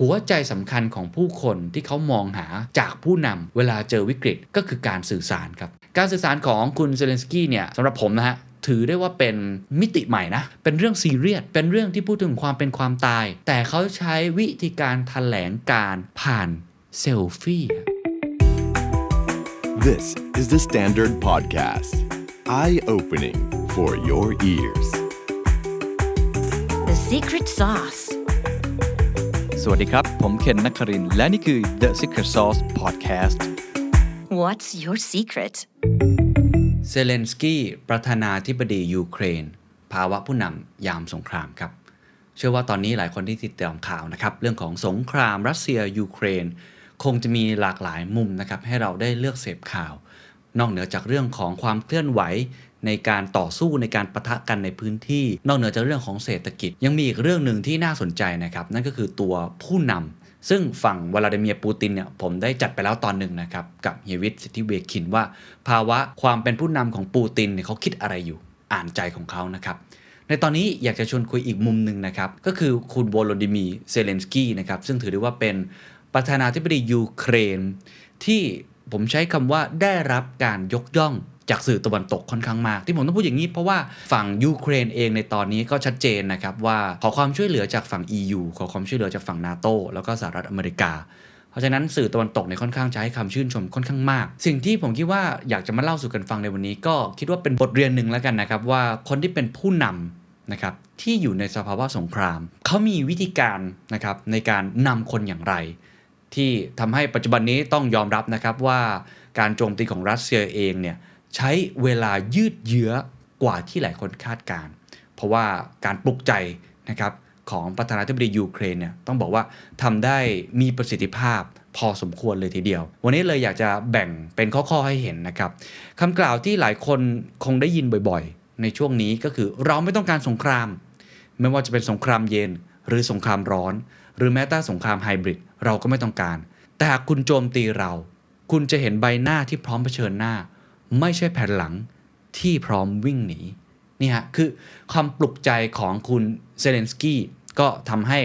หัวใจสำคัญของผู้คนที่เขามองหาจากผู้นำเวลาเจอวิกฤตก็คือการสื่อสารครับ การสื่อสารของคุณเซเลนสกี้เนี่ยสำหรับผมนะฮะถือได้ว่าเป็นมิติใหม่นะ เป็นเรื่องซีเรียส เป็นเรื่องที่พูดถึงความเป็นความตาย แต่เขาใช้วิธีการถแถลงการผ่านเซลฟี่ This is the Standard Podcast. Eye opening for your ears. The secret sauce. สวัสดีครับ ผมเคนนักครินทร์และนี่คือ The Secret Sauce Podcast What's your secret? เซเลนสกี้ประธานาธิบดียูเครน ภาวะผู้นำยามสงครามครับ เชื่อว่าตอนนี้หลายคนที่ติดตามข่าวนะครับ เรื่องของสงครามรัสเซียยูเครน คงจะมีหลากหลายมุมนะครับ ให้เราได้เลือกเสพข่าว นอกเหนือจากเรื่องของความเคลื่อนไหว ในการต่อสู้ในการปะทะกันในพื้นที่ นอกเหนือจากเรื่องของเศรษฐกิจ ยังมีอีกเรื่องหนึ่งที่น่าสนใจนะครับ นั่นก็คือตัวผู้นำซึ่งฝั่งวลาดิเมียร์ปูตินเนี่ยผมได้จัดไปแล้วตอนหนึ่งนะครับ กับเฮียวิทย์ สิทธิเวคินว่า ภาวะความเป็นผู้นำของปูตินเนี่ยเขาคิดอะไรอยู่อ่านใจของเขานะครับในตอนนี้อยากจะชวนคุยอีกมุมหนึ่งนะครับ ก็คือคุณโวโลดิมีร์เซเลนสกี้นะครับ ซึ่งถือได้ว่าเป็นประธานาธิบดียูเครน ที่ผมใช้คำว่าได้รับการยกย่อง จากสื่อตะวันตกค่อนข้างมาก ที่ผมต้องพูดอย่างนี้ เพราะว่าฝั่งยูเครนเองในตอนนี้ก็ชัดเจนนะครับว่าขอความช่วยเหลือจากฝั่ง EU ขอความช่วยเหลือจากฝั่งนาโตแล้วก็สหรัฐอเมริกาเพราะฉะนั้นสื่อตะวันตกเนี่ยค่อนข้างจะให้คำชื่นชมค่อนข้างมาก สิ่งที่ผมคิดว่าอยากจะมาเล่าสู่กันฟังในวันนี้ ก็คิดว่าเป็นบทเรียนหนึ่งแล้วกันนะครับ ว่าคนที่เป็นผู้นำนะครับที่อยู่ในสภาวะสงคราม เขามีวิธีการนะครับในการนำคนอย่างไร ที่ทำให้ปัจจุบันนี้ต้องยอมรับนะครับว่าการโจมตีของรัสเซียเองเนี่ย ใช้เวลายืดเยื้อกว่าที่หลายคนคาดการ์เพราะว่าการปลุกใจนะครับของประธานาธิบดียูเครนเนี่ยต้องบอกว่าทำได้มีประสิทธิภาพพอสมควรเลยทีเดียว วันนี้เลยอยากจะแบ่งเป็นข้อๆให้เห็นนะครับคำกล่าวที่หลายคนคงได้ยินบ่อยๆ ในช่วงนี้ก็คือเราไม่ต้องการสงคราม ไม่ว่าจะเป็นสงครามเย็น หรือสงครามร้อน หรือแม้แต่สงครามไฮบริดเราก็ไม่ต้องการ แต่หากคุณโจมตีเรา คุณจะเห็นใบหน้าที่พร้อมเผชิญหน้า ไม่ใช่แผ่นหลังที่พร้อมวิ่งหนีนี่ฮะคือความปลุกใจของคุณเซเลนสกี้ก็ทำให้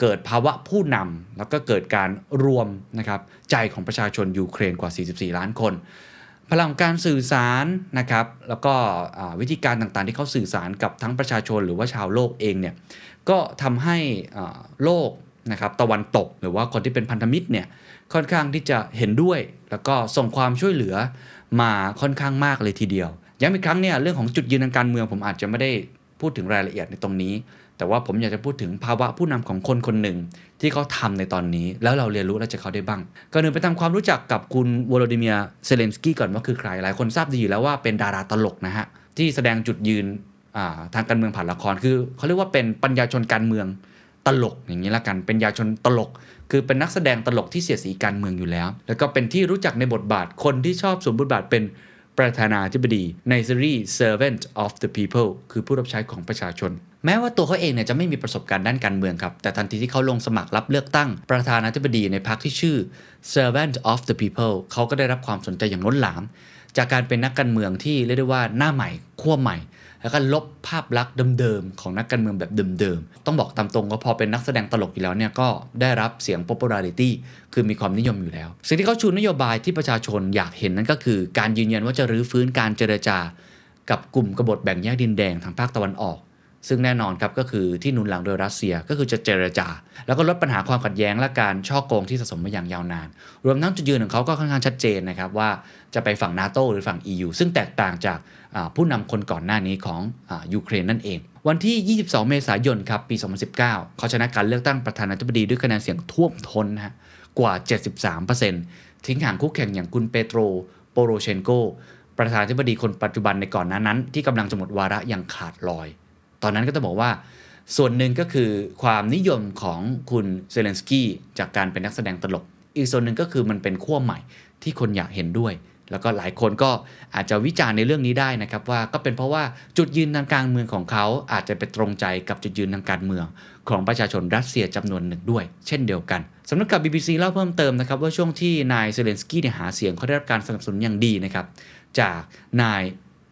เกิดภาวะผู้นำแล้วก็เกิดการรวมนะครับใจของประชาชนยูเครนกว่า 44 ล้านคน พลังการสื่อสารนะครับแล้วก็วิธีการต่างๆ ที่เขาสื่อสารกับทั้งประชาชนหรือว่าชาวโลกเองเนี่ยก็ทำให้โลกนะครับตะวันตกหรือว่าคนที่เป็นพันธมิตรเนี่ยค่อนข้างที่จะเห็นด้วย แล้วก็ส่งความช่วยเหลือ มาค่อนข้างมากเลยทีเดียว ย้ำอีกครั้งเนี่ยเรื่องของจุดยืนทางการเมืองผมอาจจะไม่ได้พูดถึงรายละเอียดในตรงนี้ แต่ว่าผมอยากจะพูดถึงภาวะผู้นำของคนคนหนึ่ง ที่เขาทำในตอนนี้ แล้วเราเรียนรู้อะไรจากเขาได้บ้างก่อนอื่นไปทำความรู้จักกับคุณวโลดิเมียเซเลนสกี้ก่อนว่าคือใคร หลายคนทราบดีอยู่แล้วว่าเป็นดาราตลกนะฮะที่แสดงจุดยืนาทางการเมืองผ่านละครคือเขาเรียกว่าเป็นปัญญาชนการเมืองตลกอย่างนี้ละกันเป็นยาชนตลก คือเป็นนักแสดงตลกที่เสียสีการเมืองอยู่แล้ว แล้วก็เป็นที่รู้จักในบทบาทคนที่ชอบสวมบทบาทเป็นประธานาธิบดีในซีรีส์ Servant of the People คือผู้รับใช้ของประชาชน แม้ว่าตัวเขาเองเนี่ยจะไม่มีประสบการณ์ด้านการเมืองครับ แต่ทันทีที่เขาลงสมัครรับเลือกตั้ง ประธานาธิบดีในพรรคที่ชื่อ Servant of the People เขาก็ได้รับความสนใจอย่างล้นหลาม จากการเป็นนักการเมืองที่เรียกได้ว่าหน้าใหม่ขั้วใหม่ แล้วก็ลบภาพลักษณ์เดิมๆของนักการเมืองแบบเดิมๆ ต้องบอกตามตรงว่าพอเป็นนักแสดงตลกอยู่แล้วเนี่ยก็ได้รับเสียง popularity คือมีความนิยมอยู่แล้ว สิ่งที่เขาชูนโยบายที่ประชาชนอยากเห็นนั่นก็คือ การยืนยันว่าจะรื้อฟื้นการเจรจา กับกลุ่มกบฏแบ่งแยกดินแดงทางภาคตะวันออก ซึ่งแน่นอนครับก็คือที่หนุนหลังโดยรัสเซียก็คือจะเจรจา แล้วก็ลดปัญหาความขัดแย้งและการช่อโกงที่สะสมมาอย่างยาวนาน รวมทั้งจุดยืนของเขาก็ค่อนข้างชัดเจนนะครับว่าจะไปฝั่งนาโตหรือฝั่ง EU ซึ่งแตกต่างจากผู้นำคนก่อนหน้านี้ของอยูเครนนั่นเอง วันที่ 22 เมษายนครับปี 2019 เขาชนะการเลือกตั้งประธานาธิบดีด้วยคะแนนเสียงท่วมท้นนะฮะกว่า 73%ทิ้งห่างคู่แข่งอย่างคุณเปโตรโปโรเชนโกประธานาธิบดีคนปัจจุบันในก่อนหน้านั้น ที่กำลังจะหมดวาระอย่างขาดลอย ตอนนั้นก็ต้องบอกว่า ส่วนหนึ่งก็คือความนิยมของคุณเซเลนสกี้จากการเป็นนักแสดงตลก อีกส่วนหนึ่งก็คือมันเป็นขั้วใหม่ที่คนอยากเห็นด้วย แล้วก็หลายคนก็อาจจะวิจารณ์ในเรื่องนี้ได้นะครับว่าก็เป็นเพราะว่าจุดยืนทางการเมืองของเขาอาจจะไปตรงใจกับจุดยืนทางการเมือง ของประชาชนรัสเซียจำนวนหนึ่งด้วย เช่นเดียวกันสำนักข่าว BBC เล่าเพิ่มเติมนะครับว่าช่วงที่นายเซเลนสกี้เนี่ยหาเสียงเขาได้รับการสนับสนุนอย่างดีนะครับจากนาย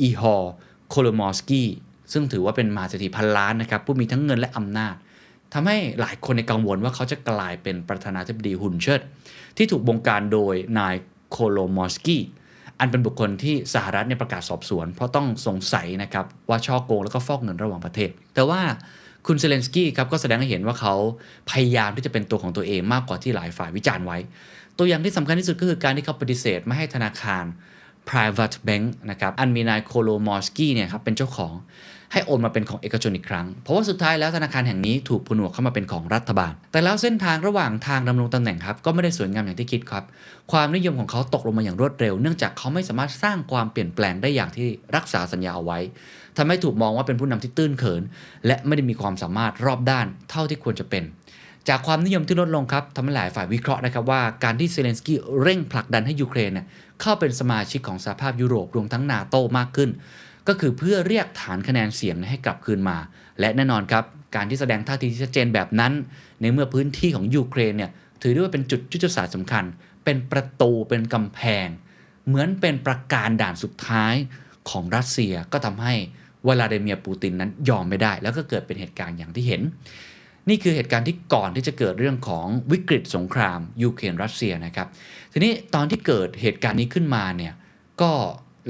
อีฮอร์โคโลมอสกี้ ซึ่งถือว่าเป็นมหาเศรษฐีพันล้านนะครับผู้มีทั้งเงินและอำนาจทำให้หลายคนในกังวลว่าเขาจะกลายเป็นประธานาธิบดีหุ่นเชิด ที่ถูกบงการโดยนายโคโลมอสกี้อันเป็นบุคคลที่สหรัฐเนี่ยประกาศสอบสวน เพราะต้องสงสัยนะครับว่าฉ้อโกงแล้วก็ฟอกเงินระหว่างประเทศ แต่ว่าคุณเซเลนสกี้ครับก็แสดงให้เห็นว่าเขาพยายามที่จะเป็นตัวของตัวเองมากกว่าที่หลายฝ่ายวิจารณ์ไว้ ตัวอย่างที่สำคัญที่สุดก็คือการที่เขาปฏิเสธไม่ให้ธนาคาร private bank นะครับอันมีนายโคโลมอสกี้เนี่ยครับเป็นเจ้าของ ให้โอนมาเป็นของเอกชนอีกครั้ง เพราะว่าสุดท้ายแล้วธนาคารแห่งนี้ถูกผนวกเข้ามาเป็นของรัฐบาล แต่แล้วเส้นทางระหว่างทางดำรงตำแหน่งครับก็ไม่ได้สวยงามอย่างที่คิดครับ ความนิยมของเขาตกลงมาอย่างรวดเร็ว เนื่องจากเขาไม่สามารถสร้างความเปลี่ยนแปลงได้อย่างที่รักษาสัญญาเอาไว้ทำให้ถูกมองว่าเป็นผู้นำที่ตื้นเขิน และไม่ได้มีความสามารถรอบด้านเท่าที่ควรจะเป็นจากความนิยมที่ลดลงครับทำให้หลายฝ่ายวิเคราะห์นะครับว่าการที่เซเลนสกี้เร่งผลักดันให้ยูเครนเนี่ยเข้าเป็นสมาชิกของสหภาพยุโรปรวมทั้งนาโตมากขึ้น ก็คือเพื่อเรียกฐานคะแนนเสียงให้กลับคืนมา และแน่นอนครับ การที่แสดงท่าทีที่ชัดเจนแบบนั้น ในเมื่อพื้นที่ของยูเครนเนี่ยถือได้ว่าเป็นจุดยุทธศาสตร์สำคัญ เป็นประตูเป็นกำแพง เหมือนเป็นปราการด่านสุดท้ายของรัสเซียก็ทำให้วลาดิเมียร์ปูตินนั้นยอมไม่ได้ แล้วก็เกิดเป็นเหตุการณ์อย่างที่เห็น นี่คือเหตุการณ์ที่ก่อนที่จะเกิดเรื่องของวิกฤตสงครามยูเครนรัสเซียนะครับ ทีนี้ตอนที่เกิดเหตุการณ์นี้ขึ้นมาเนี่ยก็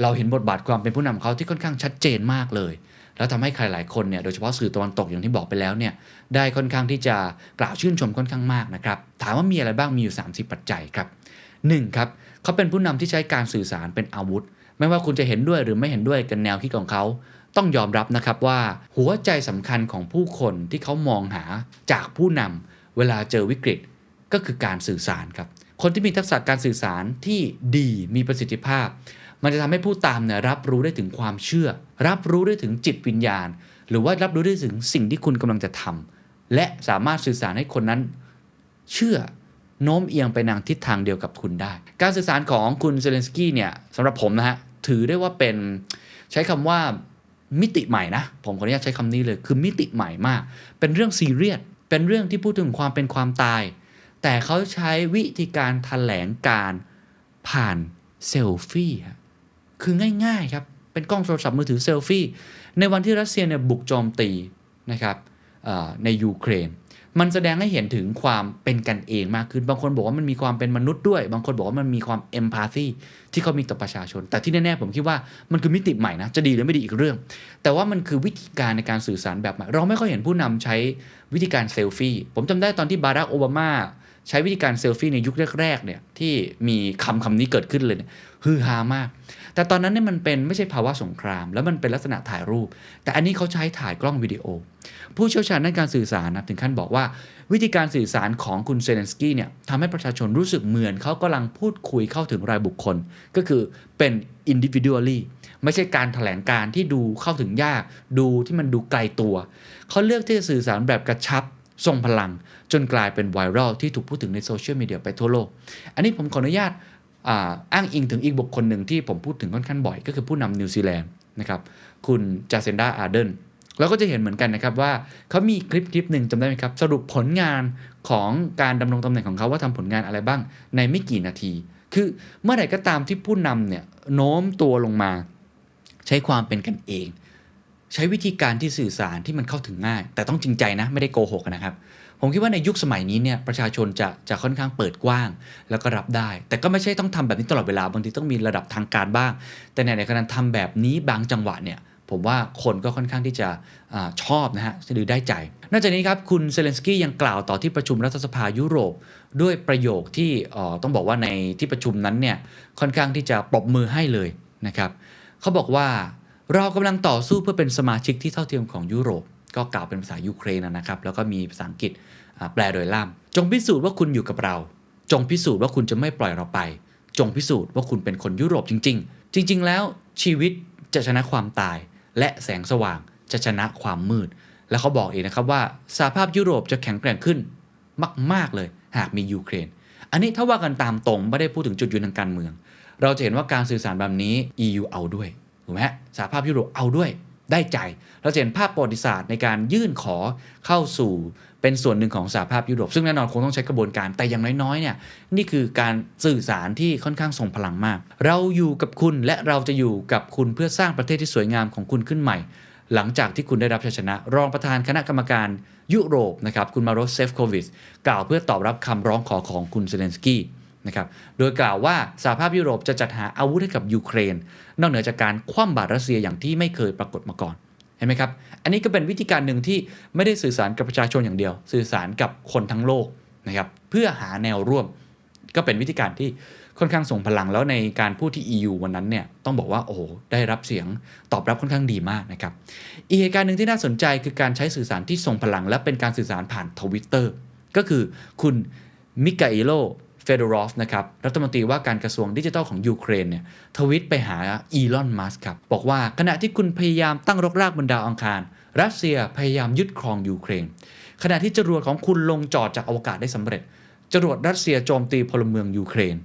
เราเห็นบทบาทความเป็นผู้นำเขาที่ค่อนข้างชัดเจนมากเลย แล้วทำให้ใครหลายคนเนี่ยโดยเฉพาะสื่อตะวันตกอย่างที่บอกไปแล้วเนี่ยได้ค่อนข้างที่จะกล่าวชื่นชมค่อนข้างมากนะครับถามว่ามีอะไรบ้างมีอยู่ 30 ปัจจัยครับ 1. ครับเขาเป็นผู้นำที่ใช้การสื่อสารเป็นอาวุธ ไม่ว่าคุณจะเห็นด้วยหรือไม่เห็นด้วยกันแนวคิดของเขา ต้องยอมรับนะครับว่าหัวใจสำคัญของผู้คนที่เขามองหาจากผู้นำเวลาเจอวิกฤตก็คือการสื่อสารครับคนที่มีทักษะการสื่อสารที่ดีมีประสิทธิภาพ มันจะทำให้ผู้ตามเนี่ยรับรู้ได้ถึงความเชื่อ รับรู้ได้ถึงจิตวิญญาณ หรือว่ารับรู้ได้ถึงสิ่งที่คุณกำลังจะทำและสามารถสื่อสารให้คนนั้น เชื่อโน้มเอียงไปในทิศทางเดียวกับคุณได้ การสื่อสารของคุณเซเลนสกี้เนี่ยสำหรับผมนะฮะถือได้ว่าเป็นใช้คำว่ามิติใหม่นะ ผมขออนุญาตใช้คำนี้เลยคือมิติใหม่มาก เป็นเรื่องซีเรียสเป็นเรื่องที่พูดถึงความเป็นความตาย แต่เขาใช้วิธีการถแถลงการผ่านเซลฟี่ฮะ คือง่าย ๆ ครับ เป็นกล้องโทรศัพท์มือถือเซลฟี่ ในวันที่รัสเซียเนี่ยบุกโจมตีนะครับในยูเครน มันแสดงให้เห็นถึงความเป็นกันเองมากขึ้น บางคนบอกว่ามันมีความเป็นมนุษย์ด้วย บางคนบอกว่ามันมีความเอมพาธีที่เขามีต่อประชาชน แต่ที่แน่ๆผมคิดว่ามันคือมิติใหม่นะ จะดีหรือไม่ดีอีกเรื่อง แต่ว่ามันคือวิธีการในการสื่อสารแบบใหม่ เราไม่ค่อยเห็นผู้นำใช้วิธีการเซลฟี่ ผมจำได้ตอนที่บารักโอบามาใช้วิธีการเซลฟี่ในยุคแรกๆเนี่ยที่มีคำคำนี้เกิดขึ้นเลยเนี่ยฮือฮามาก แต่ตอนนั้นเนี่ยมันเป็นไม่ใช่ภาวะสงคราม แล้วมันเป็นลักษณะถ่ายรูป แต่อันนี้เขาใช้ถ่ายกล้องวิดีโอ ผู้เชี่ยวชาญด้านการสื่อสารนะถึงขั้นบอกว่า วิธีการสื่อสารของคุณเซเลนสกี้เนี่ยทำให้ประชาชนรู้สึกเหมือนเขากำลังพูดคุยเข้าถึงรายบุคคล ก็คือเป็น individually ไม่ใช่การแถลงการณ์ที่ดูเข้าถึงยาก ดูที่มันดูไกลตัว เขาเลือกที่จะสื่อสารแบบกระชับทรงพลัง จนกลายเป็นไวรัลที่ถูกพูดถึงในโซเชียลมีเดียไปทั่วโลก อันนี้ผมขออนุญาต อ้างอิงถึงอีกบุคคลหนึ่งที่ผมพูดถึงค่อนข้างบ่อย ก็คือผู้นำนิวซีแลนด์นะครับคุณจาซินดาอาร์เดิร์นเราก็จะเห็นเหมือนกันนะครับว่าเขามีคลิปคลิปหนึ่งจำได้ไหมครับ สรุปผลงานของการดำรงตำแหน่งของเขาว่าทำผลงานอะไรบ้างในไม่กี่นาที คือเมื่อไหร่ก็ตามที่ผู้นำเนี่ยโน้มตัวลงมา ใช้ความเป็นกันเอง ใช้วิธีการที่สื่อสารที่มันเข้าถึงง่าย แต่ต้องจริงใจนะไม่ได้โกหกนะครับ ผมคิดว่าในยุคสมัยนี้เนี่ยประชาชนจะจะค่อนข้างเปิดกว้าง แล้วก็รับได้ แต่ก็ไม่ใช่ต้องทำแบบนี้ตลอดเวลาบางทีต้องมีระดับทางการบ้าง แต่ในขณะทำแบบนี้บางจังหวะเนี่ยผมว่าคนก็ค่อนข้างที่จะอชอบนะฮะหรือได้ใจ นอกจากนี้ครับคุณเซเลนสกี้ยังกล่าวต่อที่ประชุมรัฐสภายุโรป ด้วยประโยคที่ต้องบอกว่าในที่ประชุมนั้นเนี่ยค่อนข้างที่จะปรบมือให้เลยนะครับเขาบอกว่าเรากำลังต่อสู้เพื่อเป็นสมาชิกที่เท่าเทียมของยุโรป ก็กล่าวเป็นภาษายูเครนนะครับ แล้วก็มีภาษาอังกฤษแปลโดยล่าม จงพิสูจน์ว่าคุณอยู่กับเรา จงพิสูจน์ว่าคุณจะไม่ปล่อยเราไป จงพิสูจน์ว่าคุณเป็นคนยุโรปจริง ๆ จริง ๆ แล้วชีวิตจะชนะความตาย และแสงสว่างจะชนะความมืด แล้วเขาบอกเองนะครับว่าสหภาพยุโรปจะแข็งแกร่งขึ้นมาก ๆ เลย หากมียูเครน อันนี้ถ้าว่ากันตามตรงไม่ได้พูดถึงจุดยืนทางการเมือง เราจะเห็นว่าการสื่อสารแบบนี้ EU เอาด้วยถูกไหมสหภาพยุโรปเอาด้วย ได้ใจ เราจะเห็นภาพประวัติศาสตร์ในการยื่นขอเข้าสู่เป็นส่วนหนึ่งของสหภาพยุโรป ซึ่งแน่นอนคงต้องใช้กระบวนการแต่อย่างน้อยๆเนี่ยนี่คือการสื่อสารที่ค่อนข้างทรงพลังมาก เราอยู่กับคุณและเราจะอยู่กับคุณเพื่อสร้างประเทศที่สวยงามของคุณขึ้นใหม่ หลังจากที่คุณได้รับชัยชนะ รองประธานคณะกรรมการยุโรปนะครับคุณมาโรสเซฟโควิชกล่าวเพื่อตอบรับคำร้องขอของคุณเซเลนสกี้ นะครับ โดยกล่าวว่าสหภาพยุโรปจะจัดหาอาวุธให้กับยูเครน นอกเหนือจากการคว่ำบาตรรัสเซียอย่างที่ไม่เคยปรากฏมาก่อน เห็นไหมครับ อันนี้ก็เป็นวิธีการหนึ่งที่ไม่ได้สื่อสารกับประชาชนอย่างเดียว สื่อสารกับคนทั้งโลกนะครับ เพื่อหาแนวร่วม ก็เป็นวิธีการที่ค่อนข้างส่งพลังแล้วในการพูดที่ EU วันนั้นเนี่ยต้องบอกว่าโอ้โหได้รับเสียงตอบรับค่อนข้างดีมากนะครับ อีกเหตุการณ์หนึ่งที่น่าสนใจคือการใช้สื่อสารที่ทรงพลังและเป็นการสื่อสารผ่านทวิตเตอร์ก็คือคุณมิกาเอโล เฟโดรอฟนะครับรัฐมนตรีว่าการกระทรวงดิจิทัลของยูเครนเนี่ยทวิตไปหาอีลอนมัสก์ครับบอกว่าขณะที่คุณพยายามตั้งรกรากบนดาวอังคาร รัสเซียพยายามยึดครองยูเครน ขณะที่จรวดของคุณลงจอดจากอวกาศได้สำเร็จ จรวดรัสเซียโจมตีพลเมืองยูเครน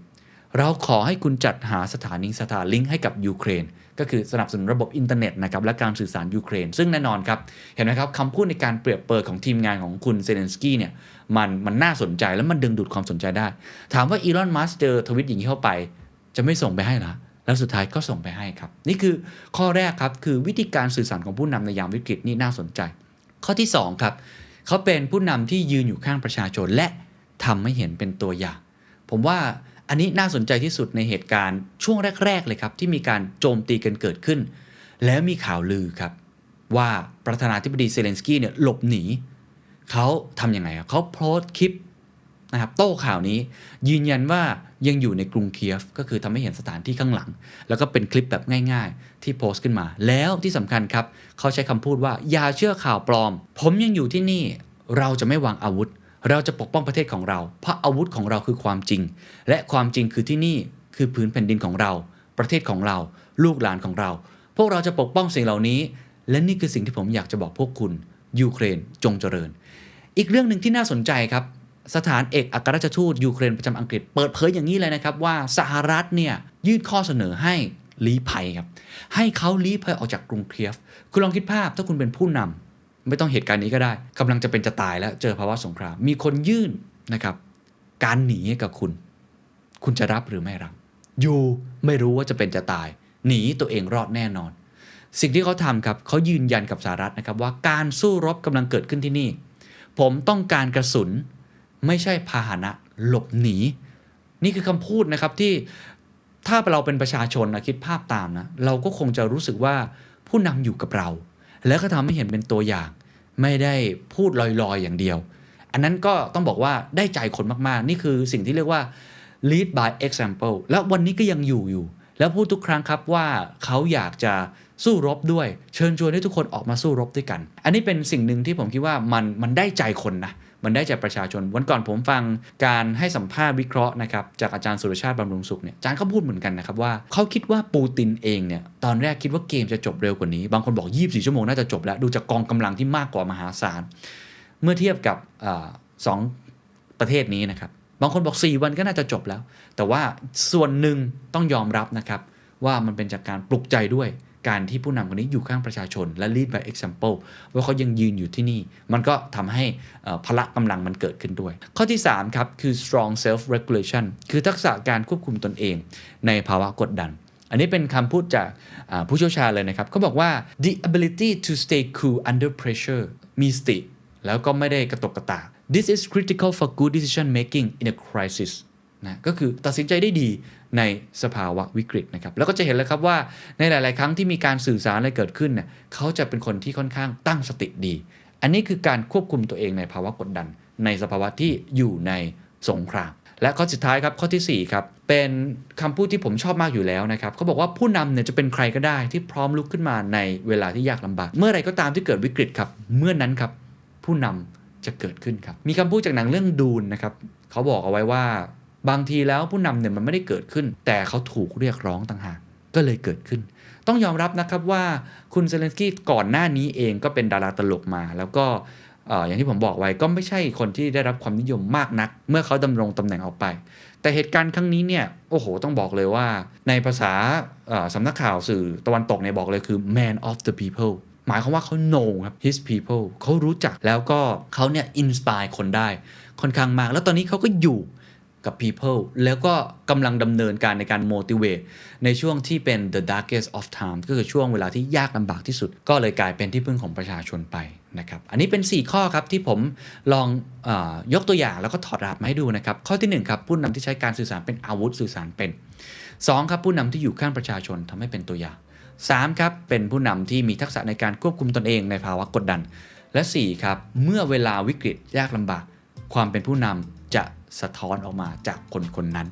เราขอให้คุณจัดหาสถานี Starlink ให้กับยูเครน ก็คือสนับสนุนระบบอินเทอร์เน็ตนะครับและการสื่อสารยูเครน ซึ่งแน่นอนครับ เห็นไหมครับคำพูดในการเปรียบเปรยของทีมงานของคุณเซเลนสกี้เนี่ยมันมันน่าสนใจและมันดึงดูดความสนใจได้ ถามว่าอีลอนมัสก์เจอทวิตอย่างนี้เข้าไป จะไม่ส่งไปให้หรอแล้วสุดท้ายก็ส่งไปให้ครับ นี่คือข้อแรกครับคือวิธีการสื่อสารของผู้นำในยามวิกฤตนี่น่าสนใจ ข้อที่2ครับเขาเป็นผู้นำที่ยืนอยู่ข้างประชาชนและทำให้เห็นเป็นตัวอย่าง ผมว่า อันนี้น่าสนใจที่สุดในเหตุการณ์ช่วงแรก ๆ เลยครับ ที่มีการโจมตีกันเกิดขึ้น แล้วมีข่าวลือครับ ว่าประธานาธิบดีเซเลนสกี้เนี่ยหลบหนีเขาทำยังไงเขาโพสต์คลิปนะครับโต้ข่าวนี้ยืนยันว่ายังอยู่ในกรุงเคียฟ ก็คือทำให้เห็นสถานที่ข้างหลัง แล้วก็เป็นคลิปแบบง่ายๆ ที่โพสต์ขึ้นมา แล้วที่สำคัญครับ เขาใช้คำพูดว่า อย่าเชื่อข่าวปลอม ผมยังอยู่ที่นี่เราจะไม่วางอาวุธ เราจะปกป้องประเทศของเรา เพราะอาวุธของเราคือความจริง และความจริงคือที่นี่คือพื้นแผ่นดินของเรา ประเทศของเรา ลูกหลานของเรา พวกเราจะปกป้องสิ่งเหล่านี้ และนี่คือสิ่งที่ผมอยากจะบอกพวกคุณยูเครนจงเจริญ อีกเรื่องหนึ่งที่น่าสนใจครับ สถานเอกอัครราชทูตยูเครนประจำอังกฤษเปิดเผยอย่างนี้เลยนะครับว่าสหรัฐเนี่ยยื่นข้อเสนอให้ลี้ภัยครับให้เขาลี้ภัยออกจากกรุงเคียฟ คุณลองคิดภาพถ้าคุณเป็นผู้นำ ไม่ต้องเหตุการณ์นี้ก็ได้กำลังจะเป็นจะตายแล้วเจอภาวะสงคราม มีคนยื่นนะครับ การหนีให้กับคุณ คุณจะรับหรือไม่รับ อยู่ไม่รู้ว่าจะเป็นจะตาย หนีตัวเองรอดแน่นอน สิ่งที่เขาทำครับเขายืนยันกับสหรัฐนะครับ ว่าการสู้รบกำลังเกิดขึ้นที่นี่ ผมต้องการกระสุน ไม่ใช่พาหนะหลบหนี นี่คือคำพูดนะครับที่ถ้าเราเป็นประชาชนนะคิดภาพตามนะเราก็คงจะรู้สึกว่าผู้นำอยู่กับเรา แล้วก็ทำให้เห็นเป็นตัวอย่าง ไม่ได้พูดลอยๆอย่างเดียว อันนั้นก็ต้องบอกว่าได้ใจคนมากๆ นี่คือสิ่งที่เรียกว่า lead by example แล้ววันนี้ก็ยังอยู่อยู่ แล้วพูดทุกครั้งครับว่าเขาอยากจะสู้รบด้วย เชิญชวนให้ทุกคนออกมาสู้รบด้วยกัน อันนี้เป็นสิ่งหนึ่งที่ผมคิดว่ามันมันได้ใจคนนะ มันได้ใจประชาชน วันก่อนผมฟังการให้สัมภาษณ์วิเคราะห์นะครับจากอาจารย์สุรชาติบำรุงสุขเนี่ยอาจารย์เขาพูดเหมือนกันนะครับว่าเขาคิดว่าปูตินเองเนี่ยตอนแรกคิดว่าเกมจะจบเร็วกว่านี้ บางคนบอก 24 ชั่วโมงน่าจะจบแล้ว ดูจากกองกำลังที่มากกว่ามหาศาล เมื่อเทียบกับอสองประเทศนี้นะครับ บางคนบอก 4 วันก็น่าจะจบแล้ว แต่ว่าส่วนหนึ่งต้องยอมรับนะครับว่ามันเป็นจากการปลุกใจด้วย การที่ผู้นำคนนี้อยู่ข้างประชาชนและ lead by example ว่าเขายังยืนอยู่ที่นี่ มันก็ทำให้พละกำลังมันเกิดขึ้นด้วย ข้อที่ 3 ครับ คือ strong self regulation คือทักษะการควบคุมตนเองในภาวะกดดัน อันนี้เป็นคำพูดจากผู้เชี่ยวชาญเลยนะครับเขาบอกว่า the ability to stay cool under pressure มีสติ แล้วก็ไม่ได้กระตกกระตาก this is critical for good decision making in a crisis นะก็คือตัดสินใจได้ดีในสภาวะวิกฤตนะครับแล้วก็จะเห็นเลยครับว่าในหลาย ๆ ครั้งที่มีการสื่อสารอะไรเกิดขึ้นเนี่ยเขาจะเป็นคนที่ค่อนข้างตั้งสติดี อันนี้คือการควบคุมตัวเองในภาวะกดดัน ในสภาวะที่อยู่ในสงคราม และข้อสุดท้ายครับข้อทีสี่4ครับเป็นคำพูดที่ผมชอบมากอยู่แล้วนะครับเขาบอกว่าผู้นำเนี่ยจะเป็นใครก็ได้ที่พร้อมลุกขึ้นมาในเวลาที่ยากลำบาก เมื่อไรก็ตามที่เกิดวิกฤตครับเมื่อนั้นครับผู้นำจะเกิดขึ้นครับมีคำพูดจากหนังเรื่องดูนนะครับเขาบอกเอาไว้ว่า บางทีแล้วผู้นำเนี่ยมันไม่ได้เกิดขึ้น แต่เขาถูกเรียกร้องต่างหากก็เลยเกิดขึ้น ต้องยอมรับนะครับว่าคุณเซเลนสกี้ก่อนหน้านี้เองก็เป็นดาราตลกมา แล้วก็ออย่างที่ผมบอกไว้ก็ไม่ใช่คนที่ได้รับความนิยมมากนัก เมื่อเขาดำรงตำแหน่งออกไป แต่เหตุการณ์ครั้งนี้เนี่ยโอ้โห ต้องบอกเลยว่า ในภาษาสำนักข่าวสื่อตะวันตกเนี่ยบอกเลยคือ man of the people หมายความว่าเขา know ครับ his people เขารู้จักแล้วก็เขาเนี่ย inspire คนได้ค่อนข้างมาก แล้วตอนนี้เขาก็อยู่ กับ people แล้วก็กำลังดำเนินการในการ motivate ในช่วงที่เป็น the darkest of time ก็คือช่วงเวลาที่ยากลำบากที่สุด ก็เลยกลายเป็นที่พึ่งของประชาชนไปนะครับ อันนี้เป็น 4 ข้อครับที่ผมลองอยกตัวอย่างแล้วก็ถอดรหัสมาให้ดูนะครับ ข้อที่1ครับผู้นำที่ใช้การสื่อสารเป็นอาวุธสื่อสารเป็น 2 ครับผู้นำที่อยู่ข้างประชาชนทำให้เป็นตัวอย่าง 3 ครับเป็นผู้นำที่มีทักษะในการควบคุมตนเองในภาวะกดดัน และ 4 ครับเมื่อเวลาวิกฤตยากลำบาก ความเป็นผู้นำจะ สะท้อนออกมาจากคนคนนั้น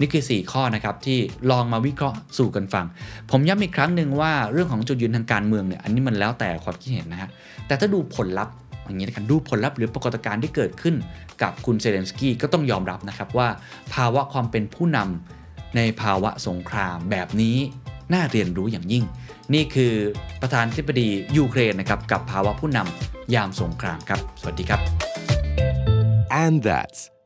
นี่คือ 4 ข้อนะครับที่ลองมาวิเคราะห์สู่กันฟัง ผมย้ำอีกครั้งหนึ่งว่าเรื่องของจุดยืนทางการเมืองเนี่ยอันนี้มันแล้วแต่ความคิดเห็นนะฮะแต่ถ้าดูผลลัพธ์อย่างนี้นะครับดูผลลัพธ์หรือปรากฏการณ์ที่เกิดขึ้นกับคุณเซเลนสกี้ก็ต้องยอมรับนะครับว่า ภาวะความเป็นผู้นำในภาวะสงครามแบบนี้น่าเรียนรู้อย่างยิ่ง นี่คือประธานธิบดียูเครนนะครับกับภาวะผู้นำยามสงครามครับ สวัสดีครับ And that's